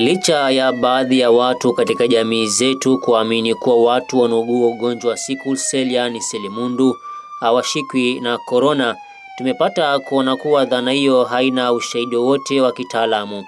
Licha ya baadhi ya watu katika jamii zetu kuamini kuwa watu wanaougua ugonjwa wa sickle cell yaani selimundu hawashikwi na korona, tumepata kuona kuwa dhana hiyo haina ushahidi wowote wa kitaalamu.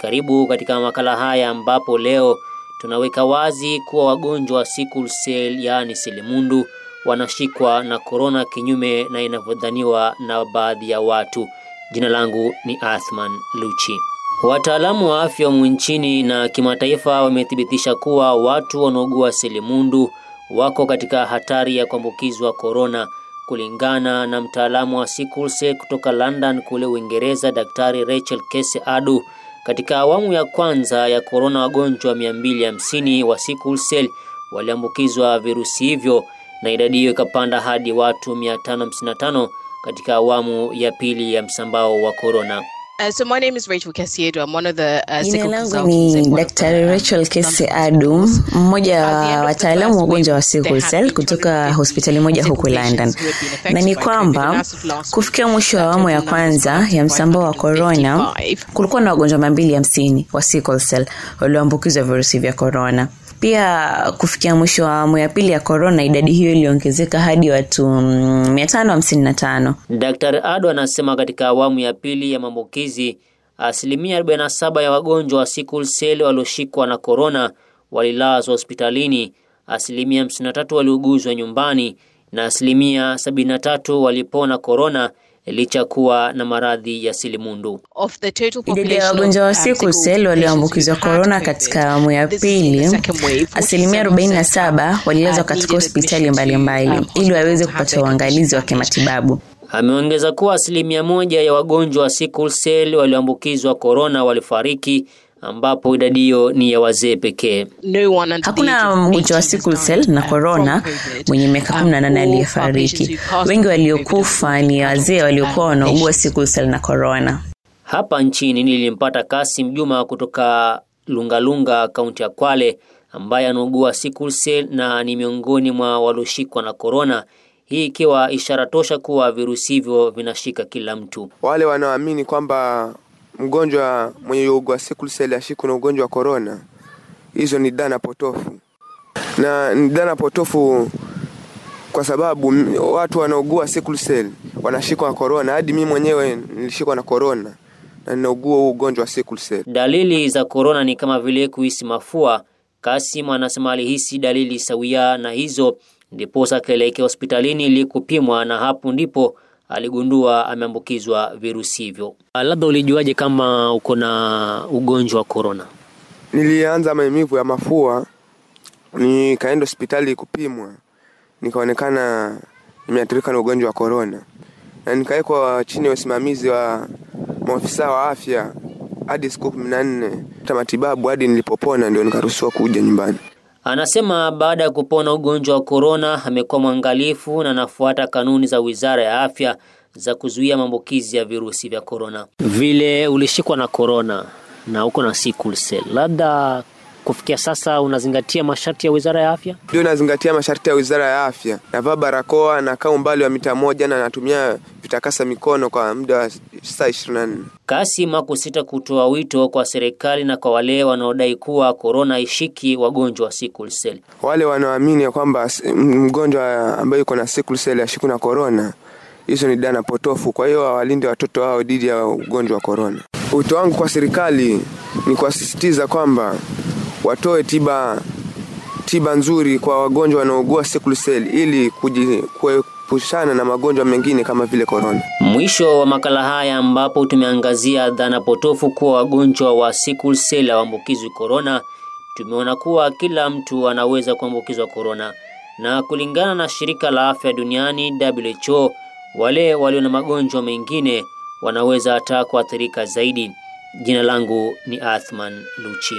Karibu katika makala haya ambapo leo tunaweka wazi kuwa wagonjwa wa sickle cell yaani selimundu wanashikwa na korona kinyume na inavyodhaniwa na baadhi ya watu. Jina langu ni Athman Luchi. Wataalamu wa afya humu nchini na kimataifa wamethibitisha kuwa watu wanaogua selimundu wako katika hatari ya kuambukizwa korona, kulingana na mtaalamu wa sickle cell kutoka London kule Uingereza, Daktari Rachel Kese Adu. Katika awamu ya kwanza ya korona, wagonjwa 250 wa sickle cell waliambukizwa virusi hivyo na idadi hiyo ikapanda hadi watu 555 katika awamu ya pili ya msambao wa korona. Uh, so my name is Rachel Kesiedo. I'm one of the uh, Jina langu ni Daktari Rachel Kese London Adu, mmoja wa wataalamu wa ugonjwa wa sickle cell kutoka hospitali moja huku London, na ni kwamba kufikia mwisho wa awamu ya kwanza ya msambao wa corona, kulikuwa na wagonjwa mia mbili hamsini wa sickle cell walioambukizwa virusi vya korona. Pia kufikia mwisho wa awamu ya pili ya korona, idadi hiyo iliongezeka hadi watu mm, mia tano hamsini na tano. Daktari Ado anasema katika awamu ya pili ya maambukizi asilimia 47 ya wagonjwa wa sickle cell walioshikwa na korona walilazwa hospitalini, asilimia 53 waliuguzwa nyumbani na asilimia 73 walipona korona licha kuwa na maradhi ya silimundu. Of Idadi ya wagonjwa wa sickle cell walioambukizwa korona katika awamu ya pili, asilimia 47% 47 walilazwa katika hospitali mbalimbali um, ili waweze kupata uangalizi wa kimatibabu. Ameongeza kuwa asilimia moja ya wagonjwa wa sickle cell walioambukizwa korona walifariki, ambapo idadi hiyo ni ya wazee pekee. Hakuna mgonjwa wa 18 sickle cell na COVID. mwenye miaka Um, 18 all aliyefariki. Wengi waliokufa ni wazee waliokuwa wanaugua sickle cell na corona. Hapa nchini nilimpata Kasim Juma kutoka Lungalunga, kaunti ya Kwale, ambaye anaugua sickle cell na ni miongoni mwa walioshikwa na korona, hii ikiwa ishara tosha kuwa virusi hivyo vinashika kila mtu. wale wanaoamini kwamba mgonjwa mwenye ugonjwa wa sickle cell ashikwe na ugonjwa wa korona, hizo ni dhana potofu, na ni dhana potofu kwa sababu watu wanaogua sickle cell wanashikwa na korona. Hadi mimi mwenyewe nilishikwa na korona na ninaugua huu ugonjwa wa sickle cell. Dalili za korona ni kama vile kuhisi mafua. Kasim anasema alihisi dalili sawia na hizo, ndiposa akaelekea hospitalini ili kupimwa, na hapo ndipo aligundua ameambukizwa virusi hivyo. Labda ulijuaje kama uko na ugonjwa wa korona? Nilianza maumivu ya mafua, nikaenda hospitali kupimwa, nikaonekana nimeathirika na ugonjwa wa korona, na nikawekwa chini ya usimamizi wa maofisa wa afya hadi siku kumi na nne ta matibabu hadi nilipopona, ndio nikaruhusiwa kuja nyumbani. Anasema baada ya kupona ugonjwa wa korona amekuwa mwangalifu na anafuata kanuni za Wizara ya Afya za kuzuia maambukizi ya virusi vya korona. Vile ulishikwa na korona na uko na sickle cell, labda kufikia sasa unazingatia masharti ya Wizara ya Afya? Ndio nazingatia masharti ya wizara ya afya, navaa barakoa, nakaa umbali wa mita moja na natumia vitakasa mikono kwa muda wa saa ishirini na nne. Kasim hakusita kutoa wito kwa serikali na kwa wale wanaodai kuwa korona ishiki wagonjwa wa sickle cell. Wale wanaoamini ya kwamba mgonjwa ambaye yuko na sickle cell ashikwe na korona, hizo ni dana potofu. Kwa hiyo hawalinde watoto wao dhidi ya ugonjwa wa korona. Wito wangu kwa serikali ni kuwasisitiza kwamba watoe tiba tiba nzuri kwa wagonjwa wanaougua sickle cell ili kuepushana na magonjwa mengine kama vile korona. Mwisho wa makala haya ambapo tumeangazia dhana potofu kuwa wagonjwa wa sickle cell hawaambukizwi korona, tumeona kuwa kila mtu anaweza kuambukizwa korona, na kulingana na shirika la afya duniani WHO, wale walio na magonjwa mengine wanaweza hata kuathirika zaidi. Jina langu ni Athman Luchi.